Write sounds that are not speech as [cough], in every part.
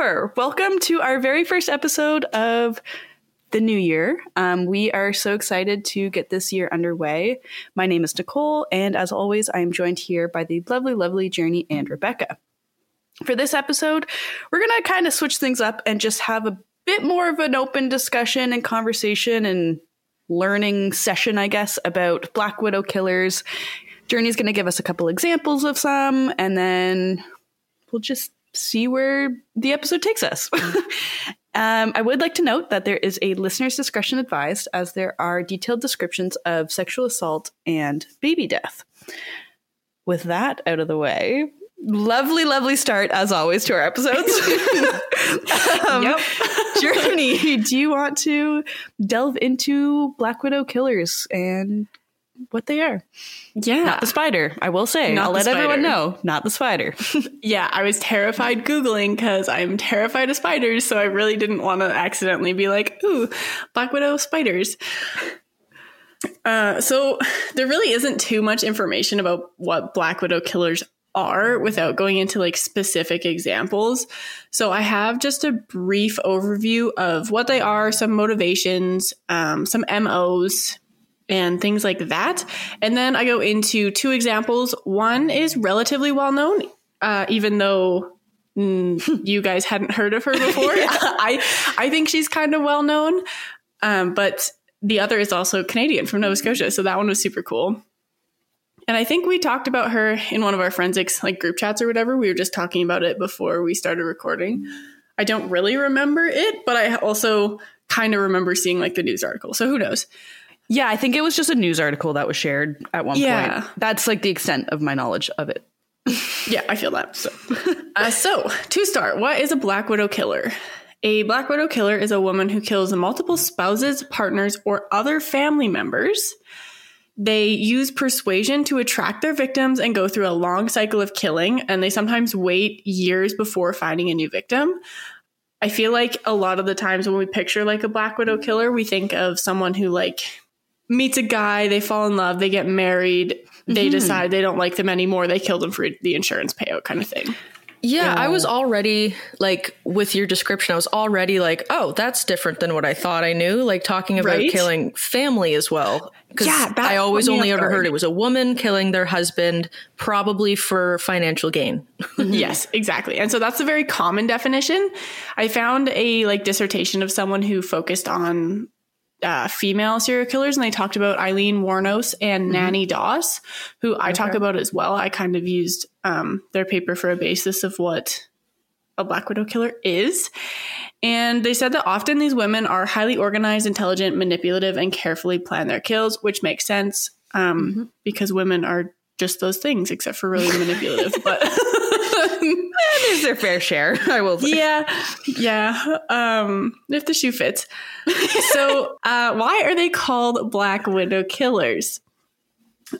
2024! Welcome to our very first episode of the new year. Um, we are so excited to get this year underway. My name is Nicole, and as always, I am joined here by the lovely, lovely Journey and Rebecca. For this episode, we're going to kind of switch things up and just have a bit more of an open discussion and conversation and learning session, I guess, about Black Widow killers. Journey's going to give us a couple examples of some, and then we'll just see where the episode takes us. [laughs] um, I would like to note that there is a listener's discretion advised, as there are detailed descriptions of sexual assault and baby death. With that out of the way, lovely, lovely start as always to our episodes. [laughs] um, yep. [laughs] Journey, do you want to delve into Black Widow killers and what they are. Yeah. Not the spider, I will say. Not I'll let spider. everyone know. Not the spider. [laughs] yeah, I was terrified Googling because I'm terrified of spiders. So I really didn't want to accidentally be like, ooh, Black Widow spiders. Uh, so there really isn't too much information about what Black Widow killers are without going into like specific examples. So I have just a brief overview of what they are, some motivations, um, some MOs, and things like that. And then I go into two examples. One is relatively well known, uh, even though mm, you guys hadn't heard of her before. [laughs] [laughs] I I think she's kind of well known, um, but the other is also Canadian from Nova Scotia, so that one was super cool. And I think we talked about her in one of our forensics like group chats or whatever. We were just talking about it before we started recording. I don't really remember it, but I also kind of remember seeing like the news article. So who knows? Yeah, I think it was just a news article that was shared at one yeah. point. That's like the extent of my knowledge of it. [laughs] yeah, I feel that. So, [laughs] uh, so to start, what is a Black Widow killer? A Black Widow killer is a woman who kills multiple spouses, partners, or other family members. They use persuasion to attract their victims and go through a long cycle of killing, and they sometimes wait years before finding a new victim. I feel like a lot of the times when we picture like a Black Widow killer, we think of someone who like meets a guy, they fall in love, they get married, they mm-hmm. decide they don't like them anymore, they kill them for the insurance payout kind of thing. Yeah, yeah, I was already like with your description, I was already like, oh, that's different than what I thought I knew. Like talking about right? killing family as well. Because yeah, I always only ever heard it was a woman killing their husband, probably for financial gain. [laughs] yes, exactly. And so that's a very common definition. I found a like dissertation of someone who focused on uh, female serial killers, and they talked about Aileen Wuornos and mm-hmm. Nannie Doss, who I talk about as well. I kind of used um, their paper for a basis of what a Black Widow killer is. And they said that often these women are highly organized, intelligent, manipulative, and carefully plan their kills, which makes sense um, mm-hmm. because women are just those things, except for really manipulative. but [laughs] [laughs] there's their fair share, [laughs] I will say. Yeah, yeah. Um, if the shoe fits. so, [laughs] uh, why are they called Black Widow killers?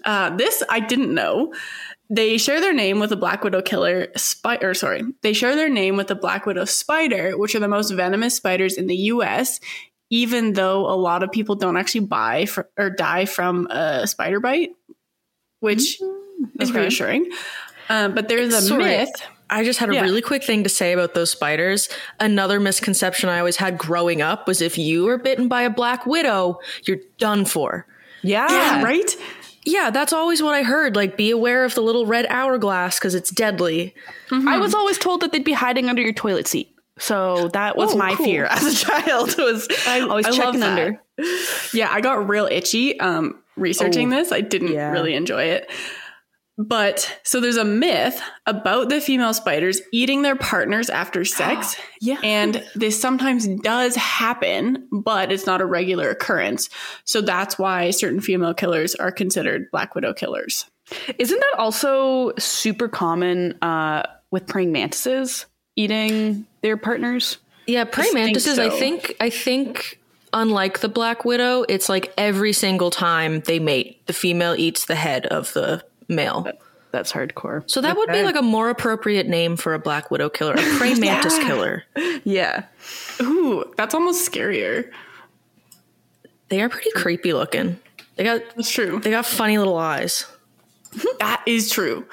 Uh, this I didn't know. They share their name with a Black Widow killer spider. Sorry, they share their name with the Black Widow spider, which are the most venomous spiders in the U.S. Even though a lot of people don't actually buy for, or die from a spider bite, which mm-hmm. is okay. reassuring. Um, but there's a Sorry. myth. I just had a yeah. really quick thing to say about those spiders. Another misconception I always had growing up was if you were bitten by a black widow, you're done for. Yeah, yeah right? Yeah, that's always what I heard. Like, be aware of the little red hourglass because it's deadly. Mm-hmm. I was always told that they'd be hiding under your toilet seat. So that was oh, my cool. fear [laughs] as a child. Was I, always I checking under. Yeah, I got real itchy um, researching oh, this. I didn't yeah. really enjoy it. But so there's a myth about the female spiders eating their partners after [gasps] sex. yeah. And this sometimes does happen, but it's not a regular occurrence. So that's why certain female killers are considered black widow killers. Isn't that also super common uh, with praying mantises eating their partners? Yeah, praying mantises, so. I think I think unlike the black widow, it's like every single time they mate, the female eats the head of the male. That, that's hardcore. So that okay. would be like a more appropriate name for a black widow killer, a [laughs] praying mantis killer. Yeah. Ooh, that's almost scarier. They are pretty creepy looking. They got That's true. They got funny little eyes. [laughs] that is true.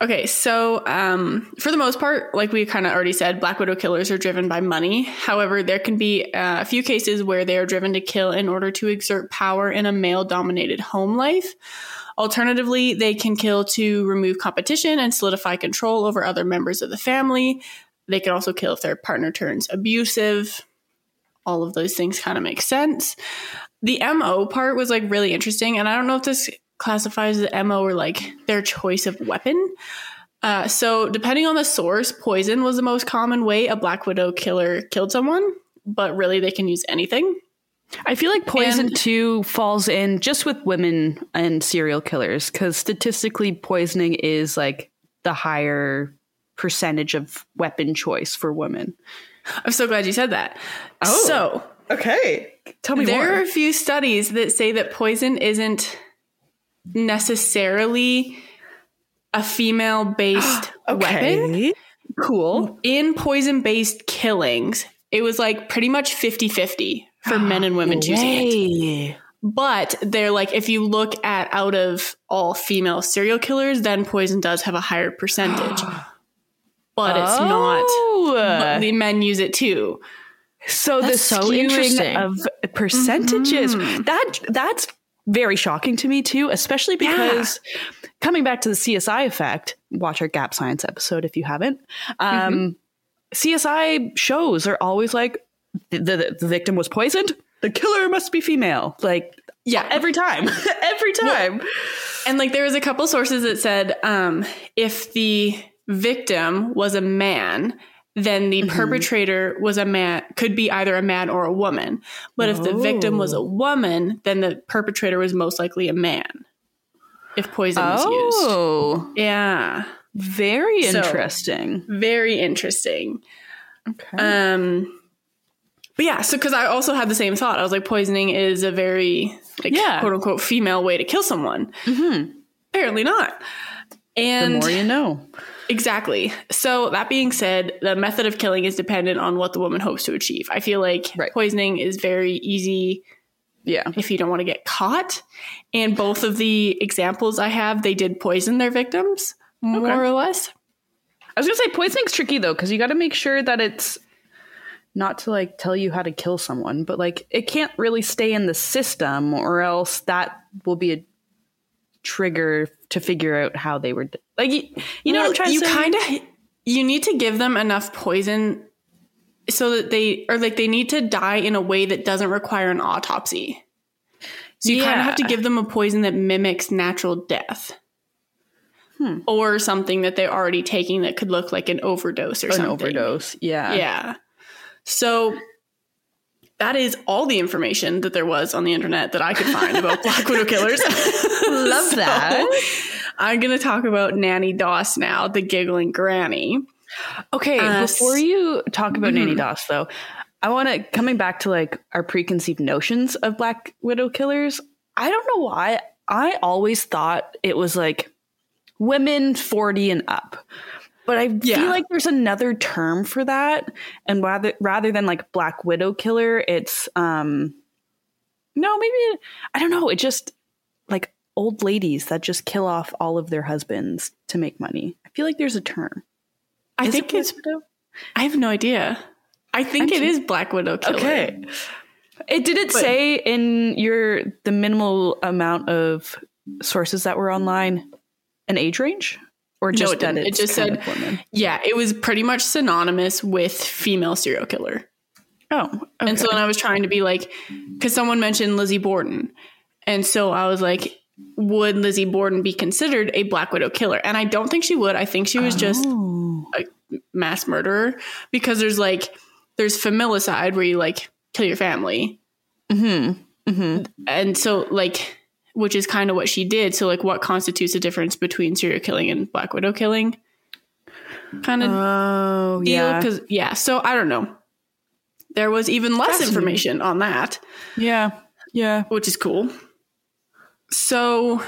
Okay, so um, for the most part, like we kind of already said, Black Widow killers are driven by money. However, there can be uh, a few cases where they are driven to kill in order to exert power in a male dominated home life. Alternatively, they can kill to remove competition and solidify control over other members of the family. They can also kill if their partner turns abusive. All of those things kind of make sense. The MO part was like really interesting, and I don't know if this classifies the MO or like their choice of weapon. Uh, so, depending on the source, poison was the most common way a Black Widow killer killed someone, but really they can use anything. I feel like poison and, too falls in just with women and serial killers because statistically, poisoning is like the higher percentage of weapon choice for women. I'm so glad you said that. Oh, so okay, tell me there more. are a few studies that say that poison isn't necessarily a female based [gasps] okay. weapon. Cool. In poison based killings, it was like pretty much 50 50 for men and women [gasps] choosing it. But they're like, if you look at out of all female serial killers, then poison does have a higher percentage. [gasps] but it's oh. not. But the men use it too. So that's the so skewing of percentages mm-hmm. that that's very shocking to me too, especially because yeah. coming back to the CSI effect, watch our Gap Science episode if you haven't. Um, mm-hmm. CSI shows are always like the, the, the, victim was poisoned, the killer must be female. Like, yeah, every time, [laughs] every time. Well, and like there was a couple sources that said um, if the victim was a man then the mm-hmm. perpetrator was a man, could be either a man or a woman. But oh. if the victim was a oh. woman, then the perpetrator was most likely a man. If poison oh. was used. Oh. Yeah. Very interesting. So, very interesting. Okay. Um, but yeah, so because I also had the same thought, I was like, poisoning is a very like yeah. quote unquote female way to kill someone. Mm-hmm. Apparently not. And the more you know. Exactly. So that being said, the method of killing is dependent on what the woman hopes to achieve. I feel like right. poisoning is very easy. Yeah. If you don't want to get caught. And both of the examples I have, they did poison their victims, more okay. or less. I was gonna say poisoning's tricky though, because you gotta make sure that it's not to like tell you how to kill someone, but like it can't really stay in the system or else that will be a trigger to figure out how they were like you, you know well, what I'm trying you to? You kind of you need to give them enough poison so that they or like they need to die in a way that doesn't require an autopsy. So you yeah. kind of have to give them a poison that mimics natural death. Hmm. Or something that they're already taking that could look like an overdose or an something. overdose. Yeah. Yeah. So that is all the information that there was on the internet that I could find about [laughs] Black Widow killers. Love so that. I'm going to talk about Nannie Doss now, the giggling granny. Okay, uh, before you talk about mm-hmm. Nannie Doss, though, I want to coming back to like our preconceived notions of Black Widow killers. I don't know why I always thought it was like women 40 and up. But I yeah. feel like there's another term for that, and rather rather than like Black Widow killer, it's um, no, maybe I don't know. It just like old ladies that just kill off all of their husbands to make money. I feel like there's a term. I Is think it it's. Widow? I have no idea. I think I'm it is Black Widow killer. Okay. It did it but, say in your the minimal amount of sources that were online an age range? Or just no, it, didn't. it just said yeah it was pretty much synonymous with female serial killer oh okay. and so then i was trying to be like because someone mentioned lizzie borden and so i was like would lizzie borden be considered a black widow killer and i don't think she would i think she was oh. just a mass murderer because there's like there's familicide where you like kill your family mm-hmm. Mm-hmm. and so like which is kind of what she did. So, like, what constitutes a difference between serial killing and Black Widow killing? Kind of oh, deal. Yeah. Because, yeah. So, I don't know. There was even less information on that. Yeah. Yeah. Which is cool. So,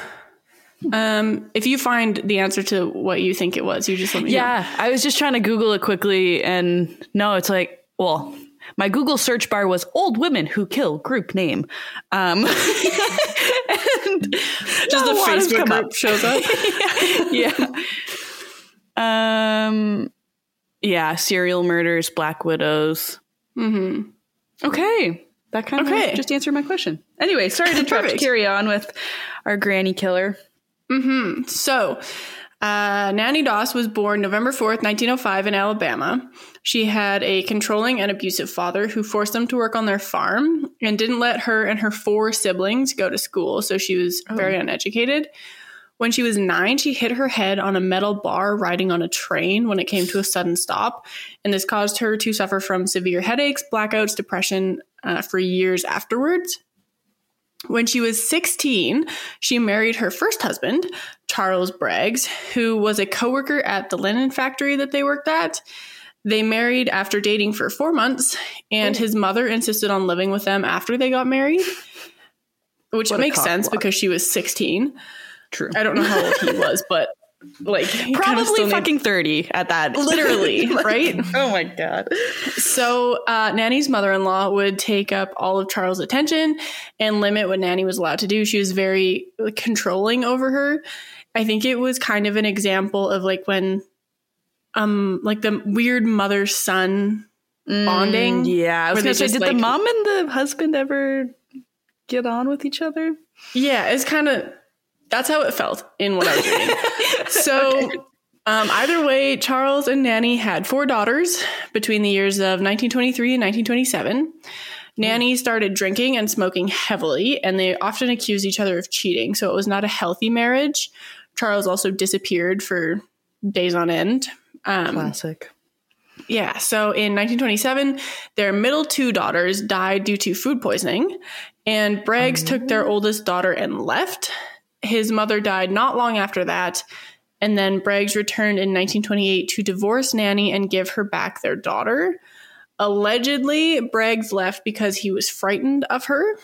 um, if you find the answer to what you think it was, you just let me yeah, know. Yeah. I was just trying to Google it quickly. And no, it's like, well, my Google search bar was old women who kill group name. Um, [laughs] just the Facebook group up. shows up. [laughs] yeah. Um, yeah, serial murders, Black Widows. Mm-hmm. Okay. That kind okay. of just answered my question. Anyway, sorry to [laughs] interrupt. Carry on with our granny killer. Mm-hmm. So, uh, Nannie Doss was born November 4th, 1905, in Alabama. She had a controlling and abusive father who forced them to work on their farm and didn't let her and her four siblings go to school, so she was oh. very uneducated. When she was nine, she hit her head on a metal bar riding on a train when it came to a sudden stop, and this caused her to suffer from severe headaches, blackouts, depression uh, for years afterwards. When she was 16, she married her first husband, Charles Braggs, who was a coworker at the linen factory that they worked at. They married after dating for four months, and his mother insisted on living with them after they got married, which what makes sense because she was 16. True. I don't know how old he [laughs] was, but like [laughs] probably fucking 30 at that. Literally [laughs] right? Oh my god. So uh, nannie's mother-in-law would take up all of charles attention and limit what nannie was allowed to do. She was very like, controlling over her. I think it was kind of an example of like when um like the weird mother son mm, bonding. yeah i was gonna say did like, the mom and the husband ever get on with each other? Yeah it's kind of that's how it felt in what I was reading. [laughs] so, okay. um, either way, Charles and Nannie had four daughters between the years of 1923 and 1927. Nannie started drinking and smoking heavily, and they often accused each other of cheating. So it was not a healthy marriage. Charles also disappeared for days on end. Um, Classic. Yeah. So in 1927, their middle two daughters died due to food poisoning, and Braggs took their oh. oldest daughter and left. His mother died not long after that, and then Braggs returned in 1928 to divorce Nannie and give her back their daughter. Allegedly, Braggs left because he was frightened of her,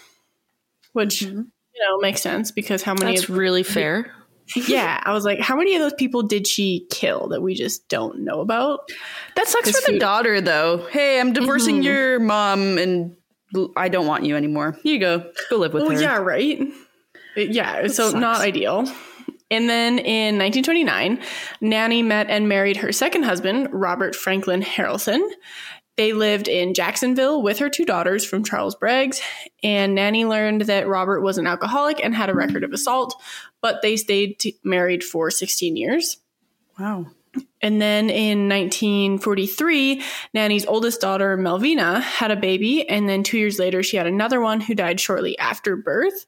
which mm-hmm. you know makes sense because how many? That's of, really fair. [laughs] yeah, I was like, how many of those people did she kill that we just don't know about? That sucks for the daughter, though. Hey, I'm divorcing mm-hmm. your mom, and I don't want you anymore. Here you go. Go live with well, her. Yeah, right. Yeah, that so sucks. not ideal. And then in 1929, Nannie met and married her second husband, Robert Franklin Harrelson. They lived in Jacksonville with her two daughters from Charles Braggs, and Nannie learned that Robert was an alcoholic and had a record of assault, but they stayed t- married for 16 years. Wow. And then in 1943, Nannie's oldest daughter, Melvina, had a baby, and then two years later, she had another one who died shortly after birth.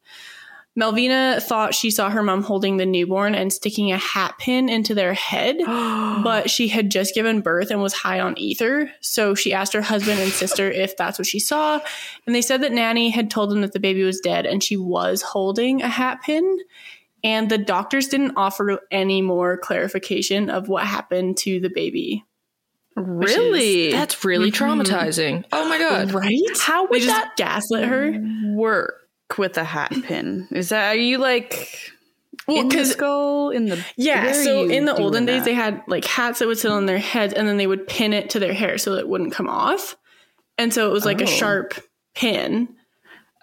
Melvina thought she saw her mom holding the newborn and sticking a hat pin into their head, [gasps] but she had just given birth and was high on ether. So she asked her husband and sister [laughs] if that's what she saw. And they said that Nannie had told them that the baby was dead and she was holding a hat pin. And the doctors didn't offer any more clarification of what happened to the baby. Really? Is, That's really mm-hmm. traumatizing. Oh my god. Right? How would they that gaslit her? Work with a hat [clears throat] pin? Is that are you like well, in the skull in the yeah? So in the olden days, they had like hats that would sit on their heads, and then they would pin it to their hair so it wouldn't come off. And so it was like oh. a sharp pin.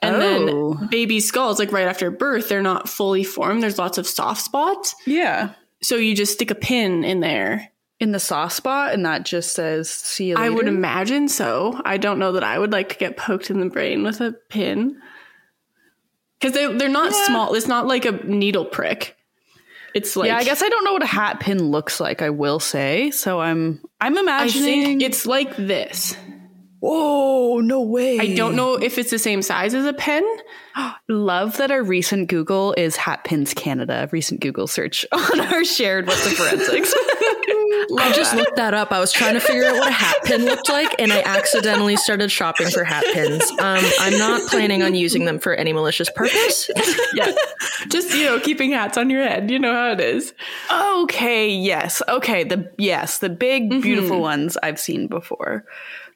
And oh. then baby skulls, like right after birth, they're not fully formed. There's lots of soft spots. Yeah. So you just stick a pin in there. In the soft spot, and that just says "see you." Later? I would imagine so. I don't know that I would like to get poked in the brain with a pin because they they're not yeah. small. It's not like a needle prick. It's like yeah. I guess I don't know what a hat pin looks like. I will say so. I'm I'm imagining it's like this. Whoa! No way. I don't know if it's the same size as a pen. [gasps] Love that our recent Google is Hat Pins Canada. Recent Google search [laughs] on our shared what's the forensics. [laughs] I just that. looked that up. I was trying to figure out what a hat pin looked like, and I accidentally started shopping for hat pins. Um, I'm not planning on using them for any malicious purpose. yeah, just you know, keeping hats on your head. You know how it is. Okay. Yes. Okay. The yes, the big mm-hmm. beautiful ones I've seen before.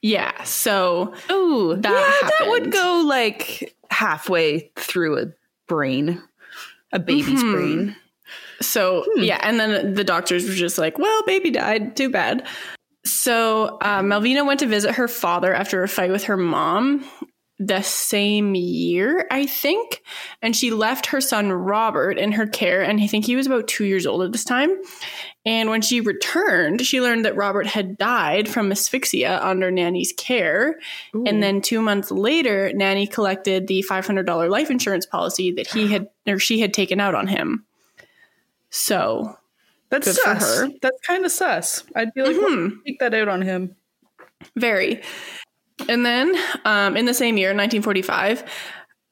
Yeah. So, oh, that yeah, that would go like halfway through a brain, a baby's mm-hmm. brain. So hmm. yeah, and then the doctors were just like, "Well, baby died. Too bad." So uh, Melvina went to visit her father after a fight with her mom. the same year, I think. And she left her son Robert in her care, and I think he was about two years old at this time. And when she returned, she learned that Robert had died from asphyxia under Nannie's care. Ooh. And then two months later, Nannie collected the $500 life insurance policy that he had or she had taken out on him. So that's sus. for her. That's kind of sus. I'd be like, mm-hmm. well, take that out on him. Very. And then um, in the same year, 1945,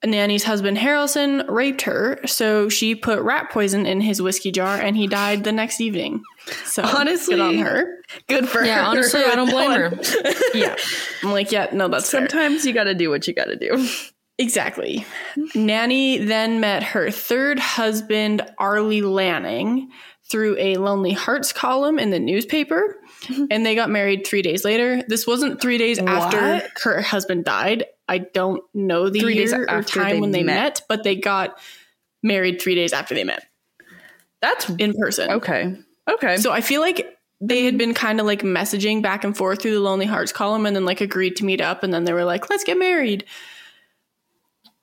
Nannie's husband Harrelson raped her, so she put rat poison in his whiskey jar, and he died the next evening. So honestly, good on her. Good for yeah, her. honestly, I don't blame her. [laughs] yeah, I'm like, yeah, no, that's sometimes fair. you got to do what you got to do. Exactly. Nannie then met her third husband, Arlie Lanning, through a Lonely Hearts column in the newspaper. Mm-hmm. and they got married three days later. This wasn't three days what? after her husband died. I don't know the three year or time they when they met. met, but they got married three days after they met. That's in person. Okay. Okay. So I feel like they had been kind of like messaging back and forth through the Lonely Hearts column and then like agreed to meet up and then they were like, let's get married.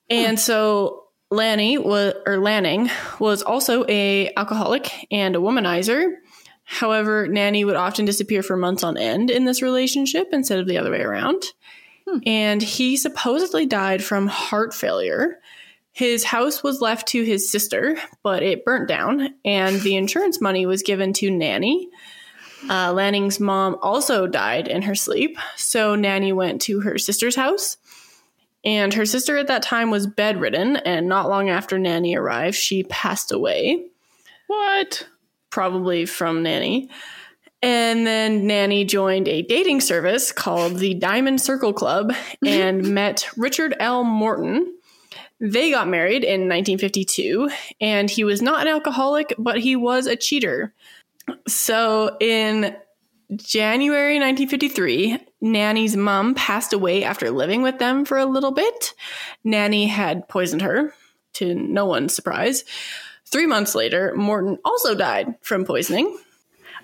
And so Lanny was or Lanning was also a alcoholic and a womanizer. However, Nannie would often disappear for months on end in this relationship instead of the other way around. Hmm. And he supposedly died from heart failure. His house was left to his sister, but it burnt down, and the insurance money was given to Nannie. Uh, Lanning's mom also died in her sleep, so Nannie went to her sister's house. And her sister at that time was bedridden, and not long after Nannie arrived, she passed away. What? Probably from Nannie. And then Nannie joined a dating service called the Diamond Circle Club [laughs] and met Richard L. Morton. They got married in 1952, and he was not an alcoholic, but he was a cheater. So in January 1953, Nannie's mom passed away after living with them for a little bit. Nannie had poisoned her, to no one's surprise. Three months later, Morton also died from poisoning.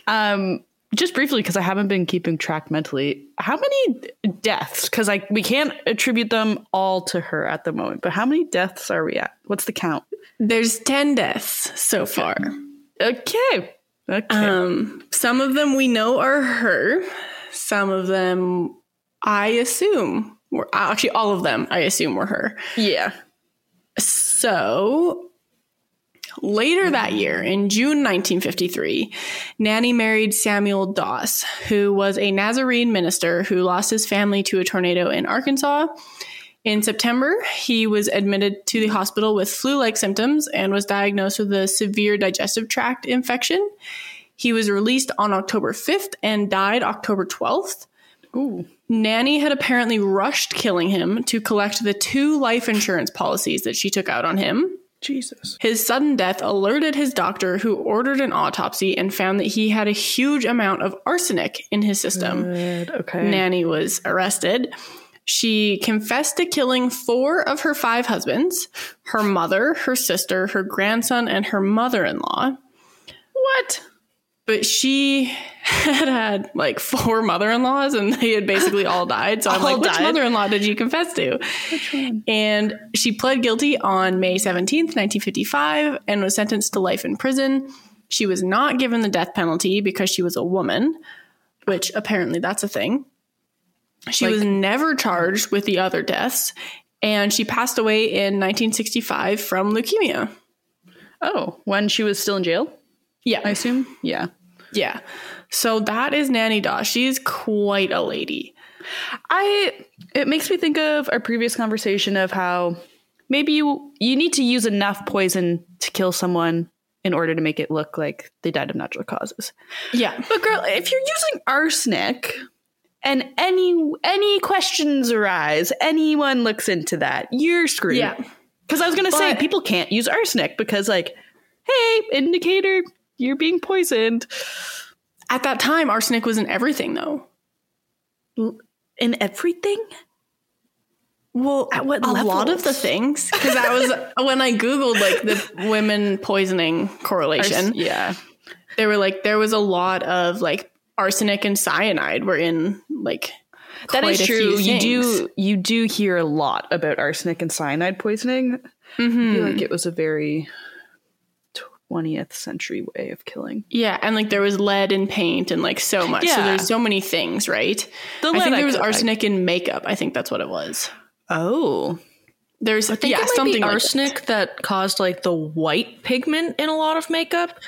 Um, just briefly, because I haven't been keeping track mentally, how many deaths? Because like we can't attribute them all to her at the moment, but how many deaths are we at? What's the count? There's ten deaths so far. Okay. Okay. Um, some of them we know are her. Some of them, I assume, were actually all of them. I assume were her. Yeah. So later that year, in June 1953, Nannie married Samuel Doss, who was a Nazarene minister who lost his family to a tornado in Arkansas. In September, he was admitted to the hospital with flu like symptoms and was diagnosed with a severe digestive tract infection. He was released on October 5th and died October 12th. Ooh. Nannie had apparently rushed killing him to collect the two life insurance policies that she took out on him. Jesus. His sudden death alerted his doctor, who ordered an autopsy and found that he had a huge amount of arsenic in his system. Good. Okay. Nannie was arrested. She confessed to killing four of her five husbands her mother, her sister, her grandson, and her mother in law. What? But she had had like four mother in laws and they had basically all died. So I'm like, which mother in law did you confess to? And she pled guilty on May 17th, 1955, and was sentenced to life in prison. She was not given the death penalty because she was a woman, which apparently that's a thing. She like, was never charged with the other deaths, and she passed away in 1965 from leukemia. Oh, when she was still in jail? Yeah. I assume? Yeah. Yeah. So that is Nannie Doss. She's quite a lady. I it makes me think of our previous conversation of how maybe you you need to use enough poison to kill someone in order to make it look like they died of natural causes. Yeah. But girl, if you're using arsenic, and any any questions arise, anyone looks into that, you're screwed. Yeah. Because I was gonna but, say people can't use arsenic because like, hey, indicator, you're being poisoned. At that time, arsenic was in everything though. In everything? Well, at what a levels? lot of the things because that was [laughs] when I googled like the women poisoning correlation. Ars- yeah, they were like there was a lot of like arsenic and cyanide were in like that is true. You do you do hear a lot about arsenic and cyanide poisoning. Mm-hmm. I feel mm-hmm. like it was a very 20th century way of killing. Yeah, and like there was lead in paint and like so much. Yeah. So there's so many things, right? The I think there was arsenic I, in makeup. I think that's what it was. Oh. There's I think yeah, something like arsenic that. that caused like the white pigment in a lot of makeup.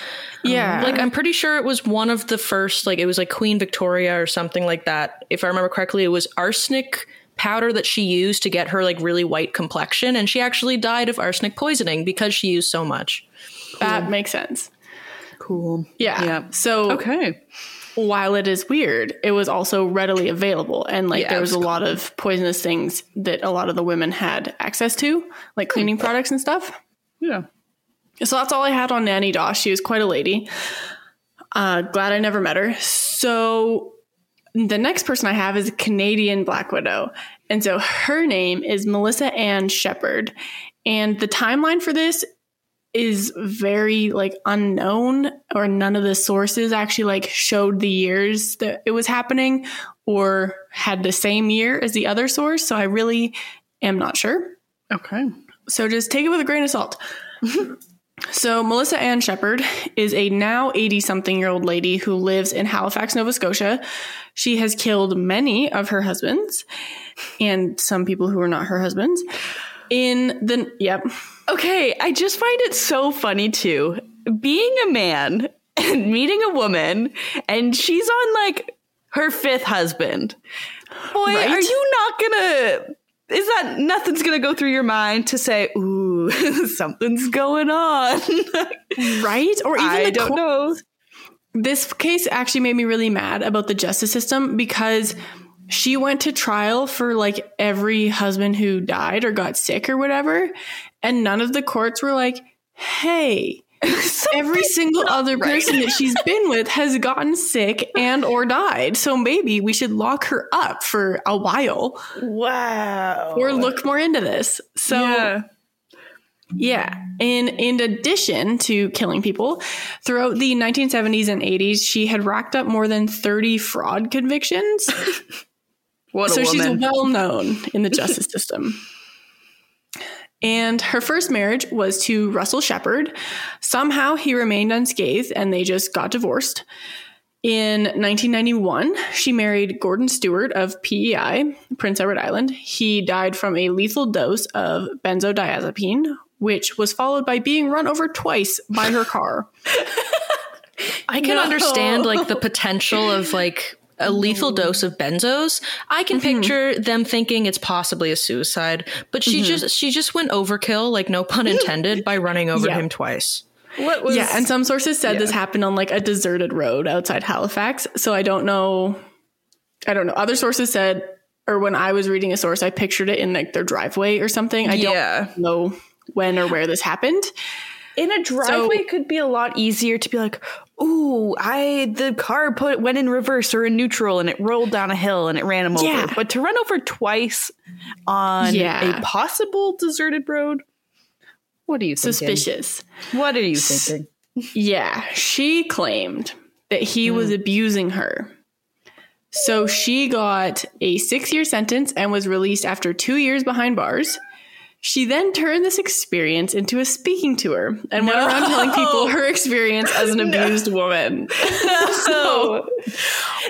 Yeah. Um, like I'm pretty sure it was one of the first like it was like Queen Victoria or something like that. If I remember correctly, it was arsenic powder that she used to get her like really white complexion and she actually died of arsenic poisoning because she used so much. That makes sense. Cool. Yeah. Yeah. So Okay. While it is weird, it was also readily available and like yeah, there was, was a cool. lot of poisonous things that a lot of the women had access to, like cleaning products and stuff. Yeah. So that's all I had on Nannie Doss. She was quite a lady. Uh, glad I never met her. So the next person I have is a Canadian Black Widow. And so her name is Melissa Ann Shepard. And the timeline for this is very like unknown or none of the sources actually like showed the years that it was happening or had the same year as the other source so i really am not sure. Okay. So just take it with a grain of salt. [laughs] So melissa ann shepard is a now 80 something year old lady who lives in halifax nova scotia. She has killed many of her husbands and some people who are not her husbands in the yep Okay, I just find it so funny too. Being a man [laughs] and meeting a woman, and she's on like her fifth husband. Boy, right? are you not gonna is that nothing's gonna go through your mind to say, ooh, [laughs] something's going on. [laughs] right? Or even I don't know. This case actually made me really mad about the justice system because she went to trial for like every husband who died or got sick or whatever. And none of the courts were like, hey, [laughs] every single other right. person that she's been with has gotten sick and or died. So maybe we should lock her up for a while. Wow. Or look more into this. So yeah. Yeah. In in addition to killing people, throughout the 1970s and 80s, she had racked up more than 30 fraud convictions. [laughs] What so woman. she's well known in the [laughs] justice system. And her first marriage was to Russell Shepard. Somehow he remained unscathed and they just got divorced. In 1991, she married Gordon Stewart of PEI, Prince Edward Island. He died from a lethal dose of benzodiazepine, which was followed by being run over twice by her car. [laughs] I can no. understand like the [laughs] potential of like a lethal dose of benzos, I can mm-hmm. picture them thinking it's possibly a suicide. But she mm-hmm. just she just went overkill, like no pun intended, by running over yeah. him twice. What was Yeah, and some sources said yeah. this happened on like a deserted road outside Halifax. So I don't know I don't know. Other sources said or when I was reading a source, I pictured it in like their driveway or something. I yeah. don't know when or where this happened. In a driveway so, could be a lot easier to be like, ooh, I the car put went in reverse or in neutral and it rolled down a hill and it ran him yeah. over. But to run over twice on yeah. a possible deserted road, what are you thinking? Suspicious. What are you thinking? Yeah, she claimed that he mm. was abusing her. So she got a six year sentence and was released after two years behind bars. She then turned this experience into a speaking tour and no. went around telling people her experience as an [laughs] abused [laughs] no. woman. No. so,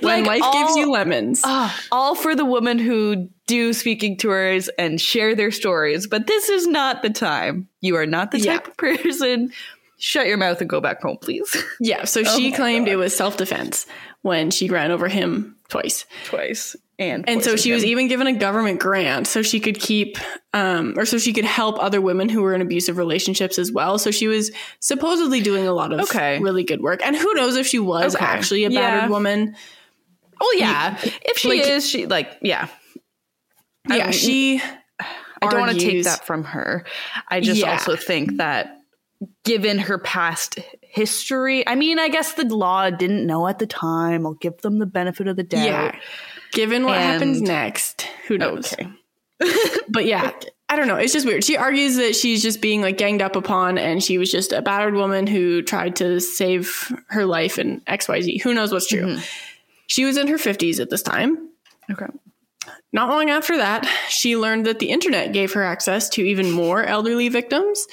when like life all, gives you lemons. Uh, all for the women who do speaking tours and share their stories, but this is not the time. You are not the type of person. Shut your mouth and go back home, please. Yeah, so [laughs] oh she claimed God. it was self defense when she ran over him twice. Twice and and so she him. was even given a government grant so she could keep um, or so she could help other women who were in abusive relationships as well so she was supposedly doing a lot of okay. really good work and who knows if she was okay. actually a yeah. battered woman well yeah if she like, is she like yeah yeah she i don't want to take that from her i just yeah. also think that given her past history i mean i guess the law didn't know at the time i'll give them the benefit of the doubt yeah Given what and, happens next, who knows? Okay. [laughs] but yeah, I don't know. It's just weird. She argues that she's just being like ganged up upon and she was just a battered woman who tried to save her life and XYZ. Who knows what's true? Mm-hmm. She was in her 50s at this time. Okay. Not long after that, she learned that the internet gave her access to even more elderly victims.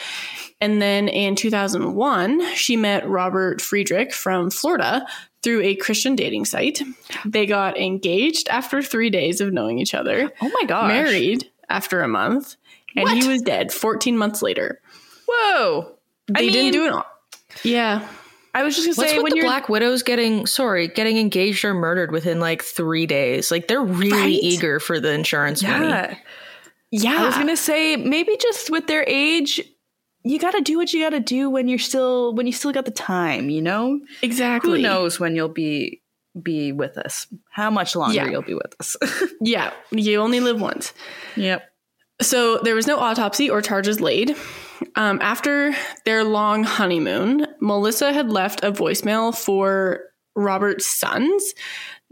And then in 2001, she met Robert Friedrich from Florida through a Christian dating site. They got engaged after three days of knowing each other. Oh my gosh. Married after a month. And what? he was dead 14 months later. Whoa. They I mean, didn't do it all. Yeah. I was just gonna What's say when the Black Widows getting sorry getting engaged or murdered within like three days. Like they're really right? eager for the insurance yeah. money. Yeah, I was gonna say maybe just with their age, you got to do what you got to do when you're still when you still got the time. You know exactly. Who knows when you'll be be with us? How much longer yeah. you'll be with us? [laughs] yeah, you only live once. Yep. So there was no autopsy or charges laid. Um, after their long honeymoon, Melissa had left a voicemail for Robert's sons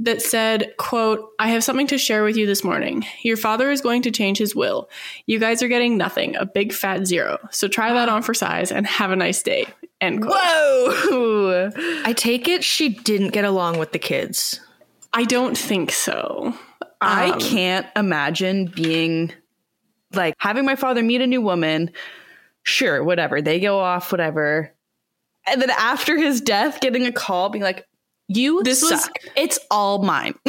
that said, quote, I have something to share with you this morning. Your father is going to change his will. You guys are getting nothing, a big fat zero. So try that on for size and have a nice day. End quote. Whoa! I take it she didn't get along with the kids. I don't think so. I um, can't imagine being like having my father meet a new woman, sure, whatever. They go off, whatever. And then after his death, getting a call being like, you this suck. was it's all mine. [laughs]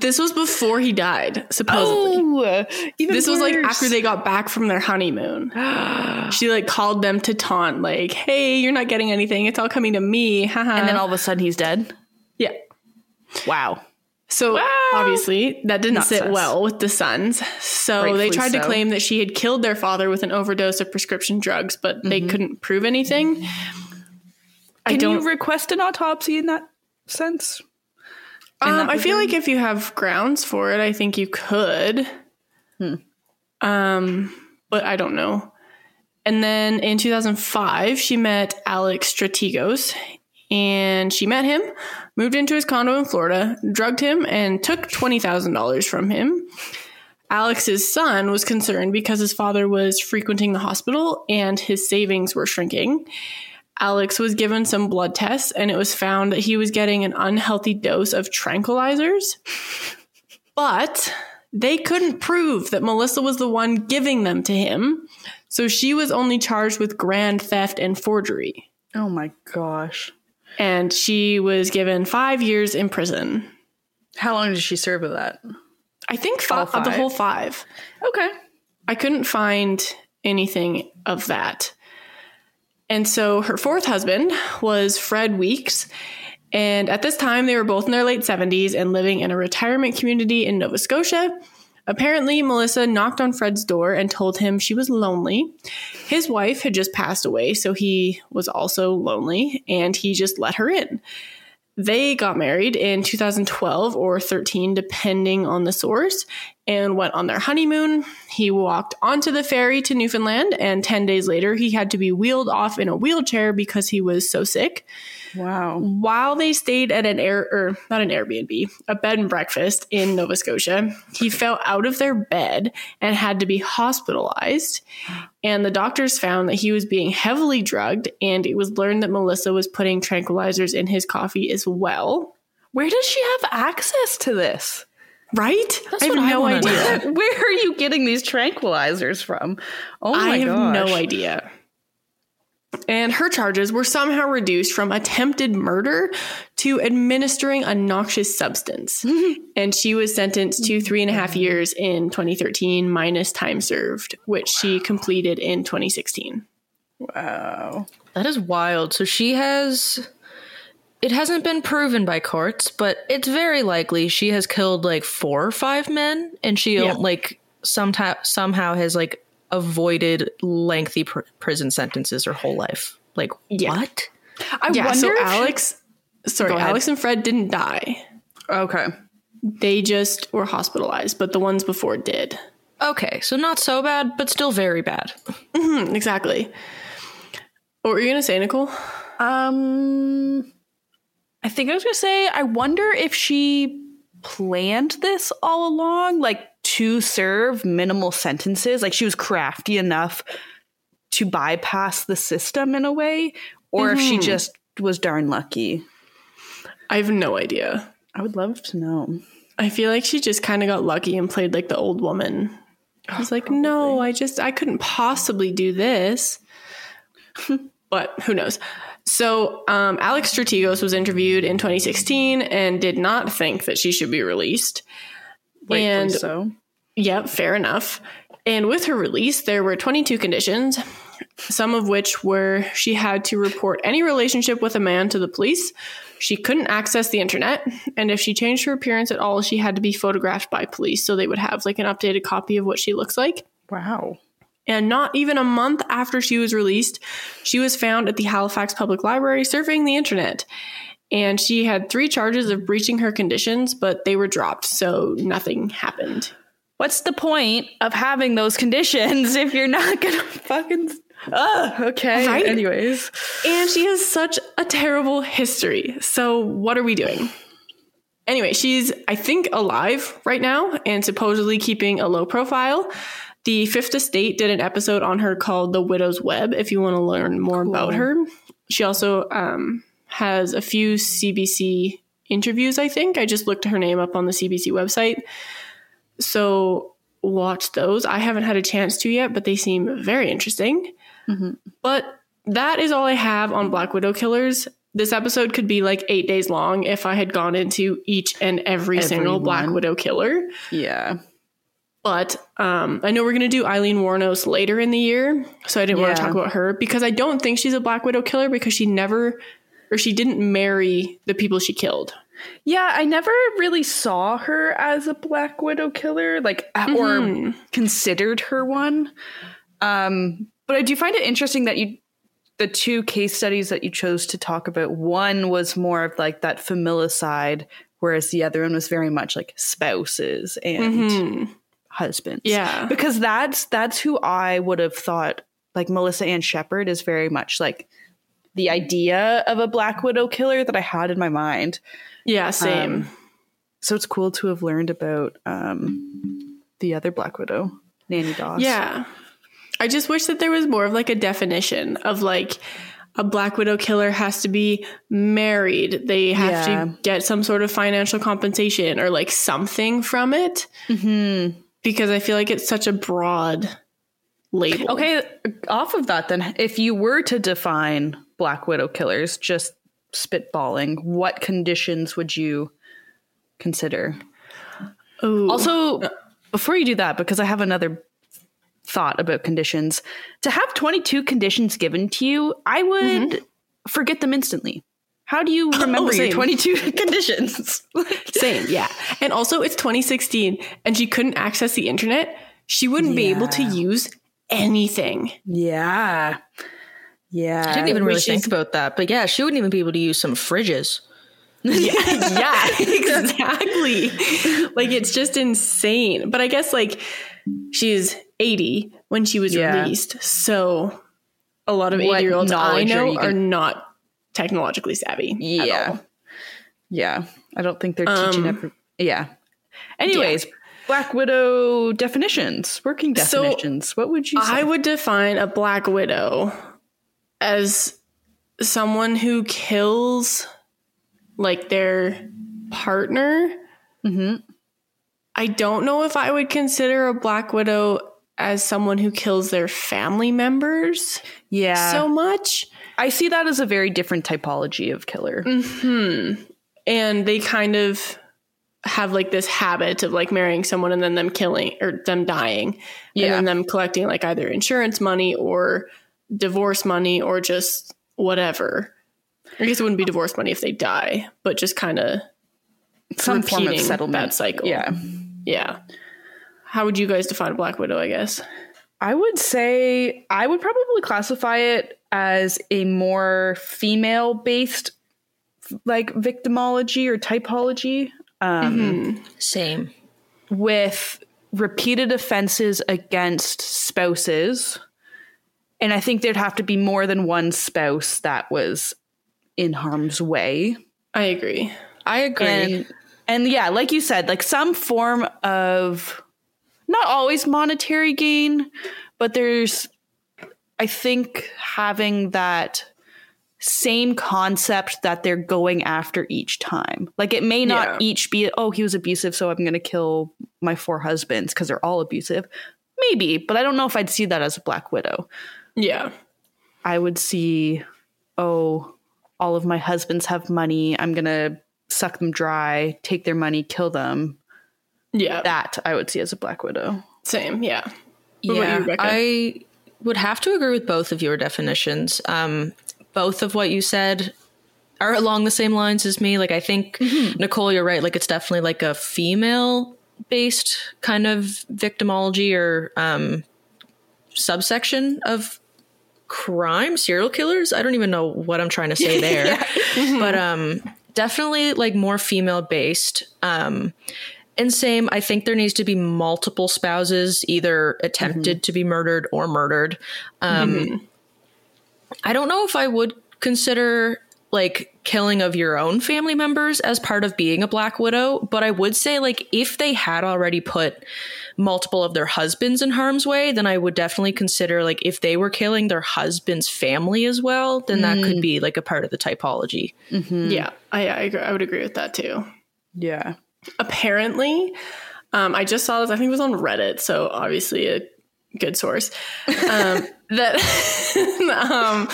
this was before he died, supposedly. Oh, this worse. was like after they got back from their honeymoon. [gasps] she like called them to taunt, like, "Hey, you're not getting anything. It's all coming to me." and then all of a sudden, he's dead. Yeah. Wow. So wow. obviously that didn't Not sit sus. well with the sons. So Rightfully they tried so. to claim that she had killed their father with an overdose of prescription drugs, but mm-hmm. they couldn't prove anything. Can I don't, you request an autopsy in that sense? Um, I feel like if you have grounds for it, I think you could. Hmm. Um, but I don't know. And then in 2005, she met Alex Strategos and she met him, moved into his condo in Florida, drugged him, and took $20,000 from him. Alex's son was concerned because his father was frequenting the hospital and his savings were shrinking. Alex was given some blood tests and it was found that he was getting an unhealthy dose of tranquilizers. [laughs] But they couldn't prove that Melissa was the one giving them to him. So she was only charged with grand theft and forgery. Oh my gosh and she was given five years in prison. How long did she serve of that? I think five, five. the whole five. Okay. I couldn't find anything of that. And so her fourth husband was Fred Weeks. And at this time, they were both in their late 70s and living in a retirement community in Nova Scotia. Apparently, Melissa knocked on Fred's door and told him she was lonely. His wife had just passed away, so he was also lonely, and he just let her in. They got married in 2012 or 13, depending on the source, and went on their honeymoon. He walked onto the ferry to Newfoundland, and 10 days later, he had to be wheeled off in a wheelchair because he was so sick. Wow. While they stayed at an air or not an Airbnb, a bed and breakfast in Nova Scotia, he [laughs] fell out of their bed and had to be hospitalized. And the doctors found that he was being heavily drugged, and it was learned that Melissa was putting tranquilizers in his coffee as well. Where does she have access to this? Right? That's I have no I idea. [laughs] Where are you getting these tranquilizers from? Oh my I have gosh. no idea. And her charges were somehow reduced from attempted murder to administering a noxious substance. [laughs] and she was sentenced to three and a half years in 2013, minus time served, which she completed in 2016. Wow. That is wild. So she has. It hasn't been proven by courts, but it's very likely she has killed like four or five men, and she yeah. like sometime somehow has like avoided lengthy pr- prison sentences her whole life. Like yeah. what? I yeah, wonder. So Alex, she... sorry, Alex and Fred didn't die. Okay, they just were hospitalized, but the ones before did. Okay, so not so bad, but still very bad. Mm-hmm, exactly. What were you gonna say, Nicole? Um, I think I was gonna say I wonder if she planned this all along, like to serve minimal sentences. Like she was crafty enough to bypass the system in a way, or mm-hmm. if she mm-hmm. just was darn lucky. I have no idea. I would love to know. I feel like she just kind of got lucky and played like the old woman. I was oh, like, probably. no, I just I couldn't possibly do this. [laughs] but who knows? So um, Alex Strategos was interviewed in 2016 and did not think that she should be released. Rightfully and so. Yep, fair enough. And with her release, there were 22 conditions, some of which were she had to report any relationship with a man to the police, she couldn't access the internet, and if she changed her appearance at all, she had to be photographed by police so they would have like an updated copy of what she looks like. Wow. And not even a month after she was released, she was found at the Halifax Public Library surfing the internet. And she had three charges of breaching her conditions, but they were dropped, so nothing happened. What's the point of having those conditions if you're not gonna fucking Oh, okay. Right? Anyways. And she has such a terrible history. So, what are we doing? Anyway, she's, I think, alive right now and supposedly keeping a low profile. The Fifth Estate did an episode on her called The Widow's Web if you want to learn more cool. about her. She also um, has a few CBC interviews, I think. I just looked her name up on the CBC website. So, watch those. I haven't had a chance to yet, but they seem very interesting. Mm-hmm. But that is all I have on Black Widow Killers. This episode could be like eight days long if I had gone into each and every, every single one. Black Widow killer. Yeah. But um, I know we're going to do Aileen Wuornos later in the year. So I didn't yeah. want to talk about her because I don't think she's a Black Widow killer because she never or she didn't marry the people she killed. Yeah, I never really saw her as a Black Widow killer, like mm-hmm. or considered her one. Um, but I do find it interesting that you the two case studies that you chose to talk about, one was more of like that familicide, whereas the other one was very much like spouses and mm-hmm. Husbands. Yeah. Because that's that's who I would have thought like Melissa Ann Shepard is very much like the idea of a Black Widow killer that I had in my mind. Yeah, same. Um, so it's cool to have learned about um, the other Black Widow, Nannie Doss. Yeah. I just wish that there was more of like a definition of like a Black Widow killer has to be married. They have yeah. to get some sort of financial compensation or like something from it. Mm-hmm. Because I feel like it's such a broad label. Okay, off of that, then, if you were to define Black Widow killers, just spitballing, what conditions would you consider? Ooh. Also, before you do that, because I have another thought about conditions. To have 22 conditions given to you, I would mm-hmm. forget them instantly. How do you [laughs] oh, remember oh, [laughs] your 22 conditions? [laughs] same, yeah. And also, it's 2016 and she couldn't access the internet. She wouldn't yeah. be able to use anything. Yeah. Yeah. I didn't even really think about that. But yeah, she wouldn't even be able to use some fridges. yeah, yeah, exactly. like it's just insane. But I guess like she's 80 when she was yeah. released. So a lot of 80 year olds I know are, are not technologically savvy. Yeah. Yeah. I don't think they're teaching um, every, yeah. Anyways, yeah. Black Widow definitions, working definitions. So what would you say? I would define a Black Widow as someone who kills like their partner. Mm-hmm. I don't know if I would consider a Black Widow as someone who kills their family members. Yeah. So much. I see that as a very different typology of killer. Mm-hmm. And they kind of have like this habit of like marrying someone and then them killing or them dying. Yeah. And then them collecting like either insurance money or divorce money or just whatever. I guess it wouldn't be divorce money if they die, but just kind of some form of settlement that cycle. Yeah. Yeah. How would you guys define a Black Widow, I guess? I would say I would probably classify it as a more female based like victimology or typology. Um, mm-hmm. Same. With repeated offenses against spouses. And I think there'd have to be more than one spouse that was in harm's way. I agree. I agree. And and yeah, like you said, like some form of not always monetary gain, but there's I think having that same concept that they're going after each time. Like it may not yeah. each be, oh, he was abusive, so I'm going to kill my four husbands because they're all abusive. Maybe, but I don't know if I'd see that as a Black Widow. Yeah. I would see, oh, all of my husbands have money. I'm going to suck them dry, take their money, kill them. Yeah. That I would see as a Black Widow. Same. Yeah. What yeah. You, I would have to agree with both of your definitions. Um, both of what you said are along the same lines as me. Like, I think, mm-hmm. Nicole, you're right. Like, it's definitely like a female based kind of victimology or um, subsection of crime, serial killers. I don't even know what I'm trying to say [laughs] there. yeah. mm-hmm. But um, definitely like more female based. Um, and same, I think there needs to be multiple spouses either attempted mm-hmm. to be murdered or murdered. Um, mm-hmm. I don't know if I would consider like killing of your own family members as part of being a black widow, but I would say like if they had already put multiple of their husbands in harm's way, then I would definitely consider like if they were killing their husband's family as well, then mm. that could mm. be like a part of the typology. Mm-hmm. Yeah, I, I. I would agree with that too. Yeah apparently, um, I just saw this. I think it was on Reddit, so obviously a good source. Um, [laughs] that [laughs] um,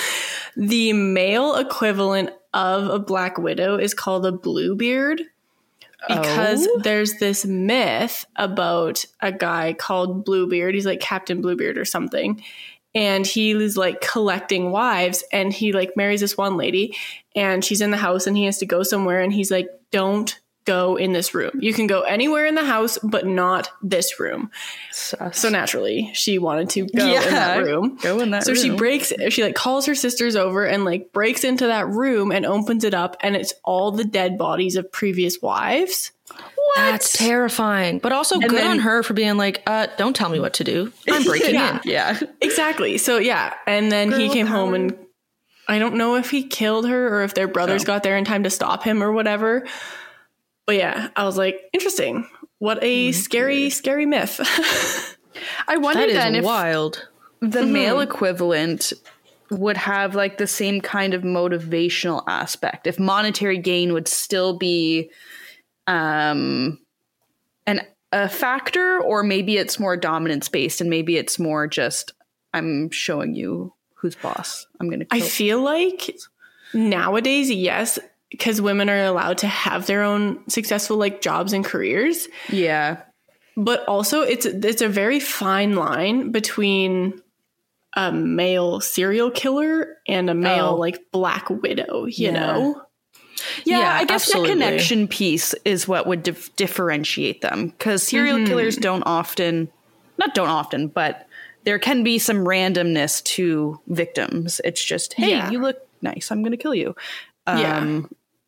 the male equivalent of a black widow is called a bluebeard because oh. there's this myth about a guy called Bluebeard. He's like Captain Bluebeard or something. And he is like collecting wives and he like marries this one lady and she's in the house and he has to go somewhere and he's like, don't go in this room. You can go anywhere in the house, but not this room. Sus. So naturally, she wanted to go yeah, in that room. Go in that so room. she breaks, she like calls her sisters over and like breaks into that room and opens it up, and it's all the dead bodies of previous wives. What? That's terrifying. But also and good then, on her for being like, uh, don't tell me what to do. I'm breaking [laughs] yeah, in. Yeah. Exactly. So yeah. And then Girl he came power. home and I don't know if he killed her or if their brothers oh. got there in time to stop him or whatever. But yeah, I was like, interesting. What a mm-hmm. scary, scary myth. [laughs] I wonder then if wild. The mm-hmm. male equivalent would have like the same kind of motivational aspect. If monetary gain would still be um an a factor or maybe it's more dominance based and maybe it's more just I'm showing you who's boss. I'm going to I feel like nowadays yes, because women are allowed to have their own successful like jobs and careers. Yeah. But also it's it's a very fine line between a male serial killer and a male oh. like black widow, you yeah. know? Yeah, yeah, I guess absolutely. the connection piece is what would dif- differentiate them because serial mm-hmm. killers don't often, not don't often, but there can be some randomness to victims. It's just, hey, yeah. you look nice, I'm going to kill you. Um, yeah.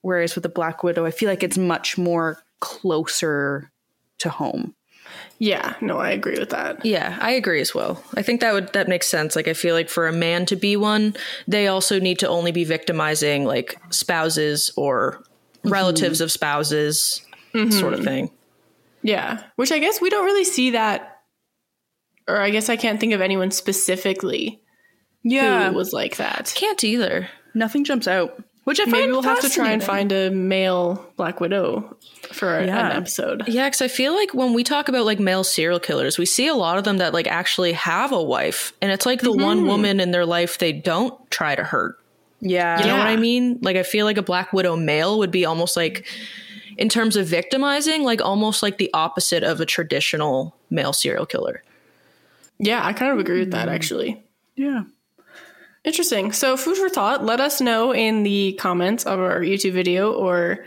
Whereas with the Black Widow, I feel like it's much more closer to home. Yeah, no, I agree with that. Yeah, I agree as well. I think that would that makes sense. Like I feel like for a man to be one, they also need to only be victimizing like spouses or mm-hmm. relatives of spouses mm-hmm. sort of thing. Yeah, which I guess we don't really see that or I guess I can't think of anyone specifically yeah. who was like that. Can't either. Nothing jumps out. Which I maybe we'll have to try and find a male Black Widow for yeah. an episode. Yeah, because I feel like when we talk about like male serial killers, we see a lot of them that like actually have a wife, and it's like the mm-hmm. one woman in their life they don't try to hurt. Yeah, you know yeah. what I mean. Like I feel like a Black Widow male would be almost like, in terms of victimizing, like almost like the opposite of a traditional male serial killer. Yeah, I kind of agree with that mm-hmm. actually. Yeah. Interesting. So, food for thought. Let us know in the comments of our YouTube video or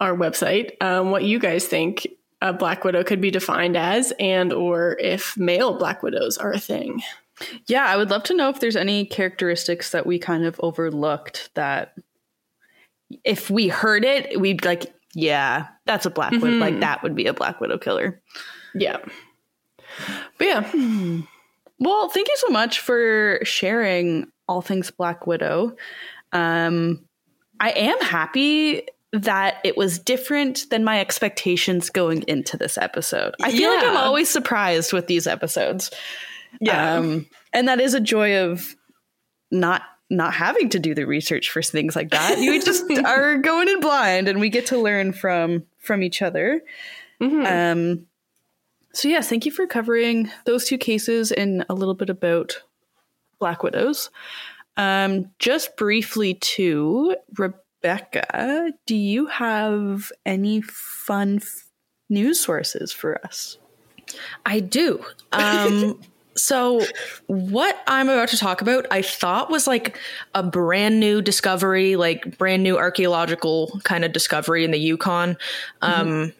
our website um, what you guys think a black widow could be defined as, and or if male black widows are a thing. Yeah, I would love to know if there's any characteristics that we kind of overlooked that if we heard it, we'd like, yeah, that's a black mm-hmm. widow. Like that would be a black widow killer. Yeah. But yeah. Hmm. Well, thank you so much for sharing all things Black Widow. Um, I am happy that it was different than my expectations going into this episode. I feel yeah. like I'm always surprised with these episodes. Yeah. Um, and that is a joy of not not having to do the research for things like that. You [laughs] just are going in blind, and we get to learn from from each other. Mm-hmm. Um, so yes, thank you for covering those two cases and a little bit about Black Widows. Um, just briefly, too, Rebecca, do you have any fun f- news sources for us? I do. Um, [laughs] so, what I'm about to talk about, I thought was like a brand new discovery, like brand new archaeological kind of discovery in the Yukon. Um, mm-hmm.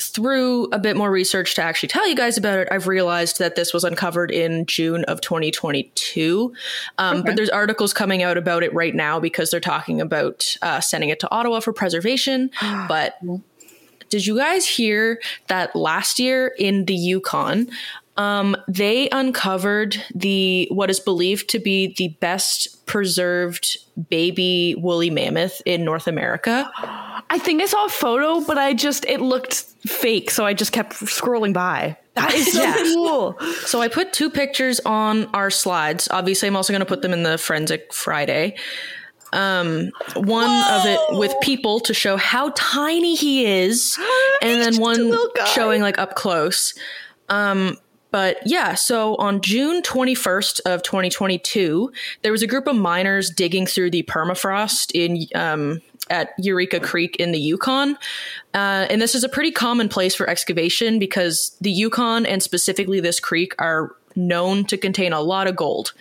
Through a bit more research to actually tell you guys about it, I've realized that this was uncovered in June of 2022. Um, okay. But there's articles coming out about it right now because they're talking about uh, sending it to Ottawa for preservation. [gasps] but did you guys hear that last year in the Yukon, um, they uncovered the what is believed to be the best preserved baby woolly mammoth in North America. [gasps] [gasps] I think I saw a photo, but I just it looked fake, so I just kept scrolling by. That is so [laughs] yeah. cool. So I put two pictures on our slides. Obviously, I'm also going to put them in the Forensic Friday. Um, one Whoa! of it with people to show how tiny he is, [gasps] and then one showing like up close. Um, but yeah, so on June 21st of 2022, there was a group of miners digging through the permafrost in um, at Eureka Creek in the Yukon. Uh, and this is a pretty common place for excavation because the Yukon and specifically this creek are known to contain a lot of gold.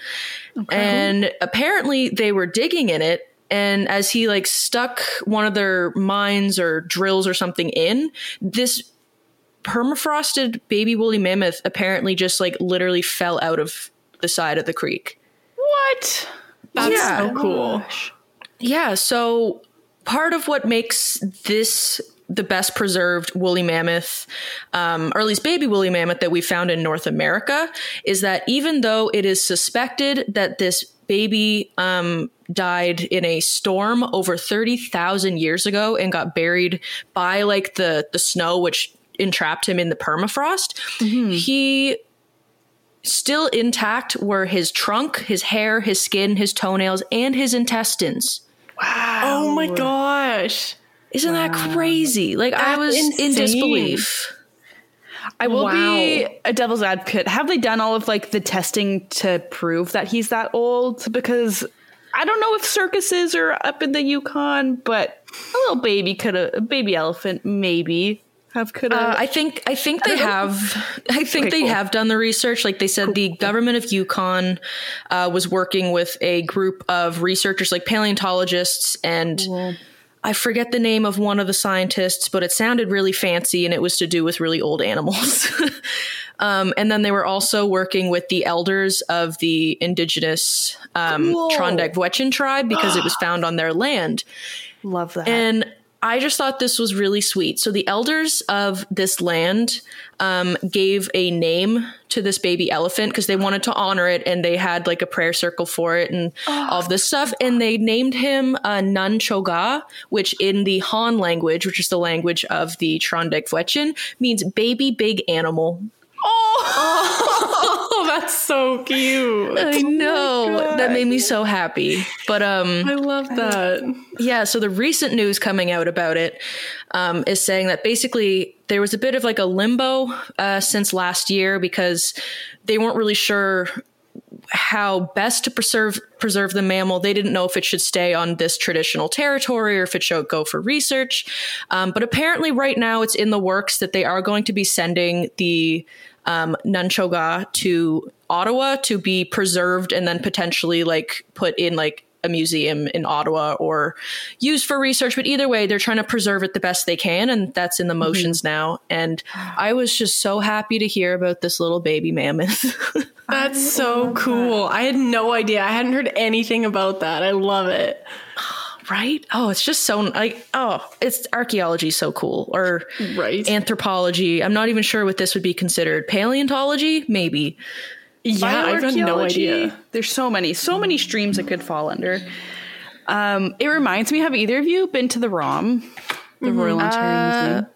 Okay. And apparently they were digging in it and as he like stuck one of their mines or drills or something in, this permafrosted baby woolly mammoth apparently just like literally fell out of the side of the creek. What? That's yeah. so cool. Yeah, so part of what makes this the best preserved woolly mammoth, um, or at least baby woolly mammoth that we found in North America, is that even though it is suspected that this baby um, died in a storm over 30,000 years ago and got buried by like the the snow which entrapped him in the permafrost. Mm-hmm. He still intact were his trunk, his hair, his skin, his toenails, and his intestines. Wow. Oh my gosh. Isn't wow. that crazy? Like That's I was insane. in disbelief. I will wow. be a devil's advocate. Have they done all of like the testing to prove that he's that old? Because I don't know if circuses are up in the Yukon, but a little baby could a baby elephant maybe have could uh, I think I think they have I think okay, they cool. have done the research. Like they said, cool. the government of Yukon uh, was working with a group of researchers, like paleontologists, and cool. I forget the name of one of the scientists, but it sounded really fancy, and it was to do with really old animals. [laughs] um, and then they were also working with the elders of the indigenous um, Tr'ondëk tribe because it was [gasps] found on their land. Love that. And I just thought this was really sweet. So the elders of this land um, gave a name to this baby elephant because they wanted to honor it, and they had like a prayer circle for it and oh. all of this stuff. And they named him uh, Nun cho ga, which in the Han language, which is the language of the Tr'ondëk means baby big animal. Oh, oh [laughs] that's so cute. I know. Oh that made me so happy. But um I love that. Yeah, so the recent news coming out about it um, is saying that basically there was a bit of like a limbo uh, since last year because they weren't really sure how best to preserve preserve the mammal. They didn't know if it should stay on this traditional territory or if it should go for research. Um, but apparently, right now, it's in the works that they are going to be sending the um, Nun cho ga to Ottawa to be preserved and then potentially like put in like a museum in Ottawa or used for research. But either way, they're trying to preserve it the best they can, and that's in the mm-hmm. motions mm-hmm. now. And I was just so happy to hear about this little baby mammoth. [laughs] that's so cool. That. I had no idea. I hadn't heard anything about that. I love it. [sighs] right? Oh, it's just so like oh, it's archaeology so cool or right anthropology. I'm not even sure what this would be considered. Paleontology, maybe. Yeah, I have no idea. There's so many, so many streams it could fall under. Um, it reminds me. Have either of you been to the ROM, the mm-hmm. Royal Ontario uh, Museum?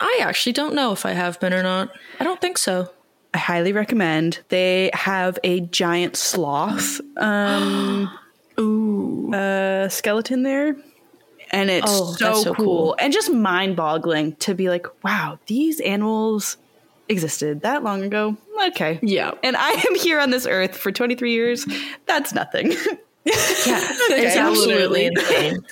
I actually don't know if I have been or not. I don't think so. I highly recommend. They have a giant sloth um, [gasps] [gasps] Ooh. Uh, skeleton there. And it's oh, so, so cool. cool and just mind boggling to be like, wow, these animals existed that long ago. Okay. Yeah. And I am here on this earth for 23 years. That's nothing. [laughs] yeah. [laughs] okay. It's absolutely [laughs] insane.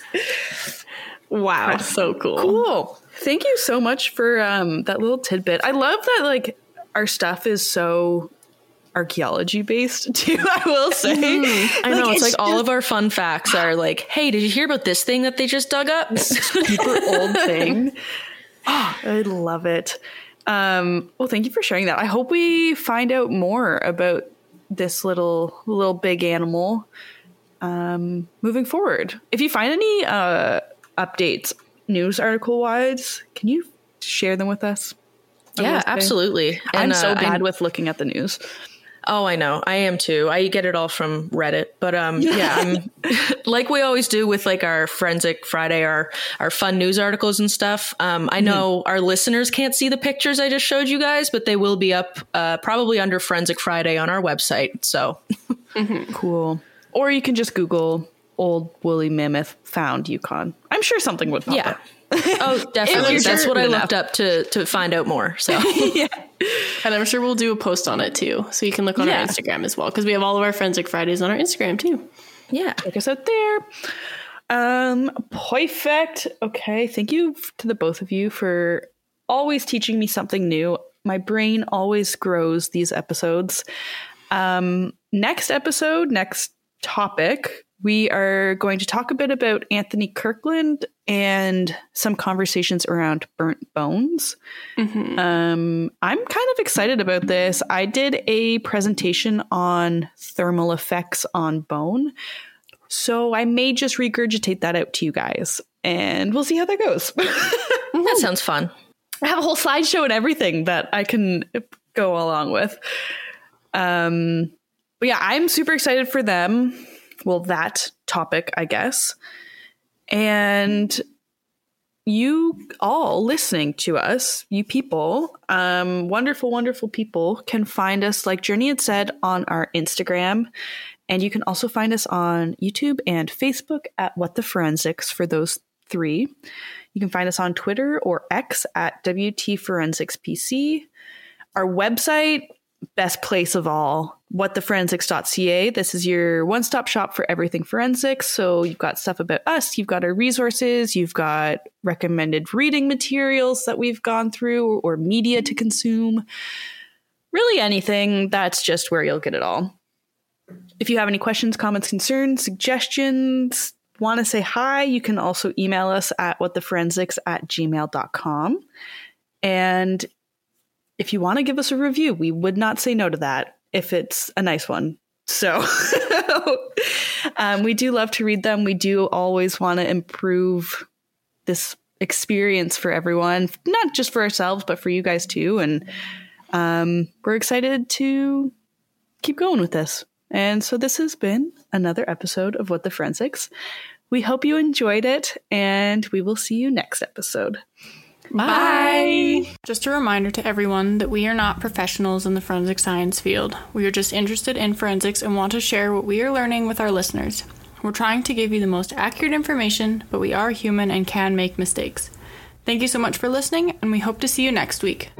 wow. That's so cool. Cool. Thank you so much for um, that little tidbit. I love that like our stuff is so archaeology based [laughs] too i will say. Mm, i know it's, it's like just, all of our fun facts are like hey did you hear about this thing that they just dug up? [laughs] Super old thing. Oh, [laughs] [gasps] i love it. Um, well thank you for sharing that. I hope we find out more about this little little big animal um, moving forward. If you find any uh, updates news article wise can you share them with us? Yeah absolutely. I'm so uh, bad I'm, with looking at the news Oh, I know. I am too. I get it all from Reddit. But um [laughs] yeah, I'm [laughs] like we always do with like our forensic Friday, our our fun news articles and stuff. Um I know mm-hmm. our listeners can't see the pictures I just showed you guys, but they will be up uh probably under Forensic Friday on our website. So [laughs] mm-hmm. cool. Or you can just Google old woolly mammoth found Yukon. I'm sure something would pop yeah. up. oh, definitely. That's what I looked up to to find out more. So yeah, and I'm sure we'll do a post on it too, so you can look on yeah. our Instagram as well because we have all of our Forensic Fridays on our Instagram too. Yeah, check us out there. Um, perfect. Okay, thank you to the both of you for always teaching me something new. My brain always grows these episodes. Um, next episode, next topic, we are going to talk a bit about Anthony Kirkland and some conversations around burnt bones. Mm-hmm. Um, I'm kind of excited about this. I did a presentation on thermal effects on bone. So I may just regurgitate that out to you guys and we'll see how that goes. [laughs] that sounds fun. I have a whole slideshow and everything that I can go along with. Um, but yeah, I'm super excited for them well, that topic, I guess. And you all listening to us, you people, um, wonderful, wonderful people, can find us, like Journey had said, on our Instagram. And you can also find us on YouTube and Facebook at What the Forensics for those three. You can find us on Twitter or X at WT Forensics PC. Our website best place of all, whattheforensics.ca. This is your one stop shop for everything forensics. So you've got stuff about us, you've got our resources, you've got recommended reading materials that we've gone through or media to consume. Really anything, that's just where you'll get it all. If you have any questions, comments, concerns, suggestions, want to say hi, you can also email us at whattheforensics at gmail.com. And if you want to give us a review, we would not say no to that if it's a nice one. So [laughs] um, we do love to read them. We do always want to improve this experience for everyone, not just for ourselves, but for you guys too. And um, we're excited to keep going with this. And so this has been another episode of What the Forensics. We hope you enjoyed it, and we will see you next episode. Bye. Just a reminder to everyone that we are not professionals in the forensic science field. We are just interested in forensics and want to share what we are learning with our listeners. We're trying to give you the most accurate information, but we are human and can make mistakes. Thank you so much for listening, and we hope to see you next week.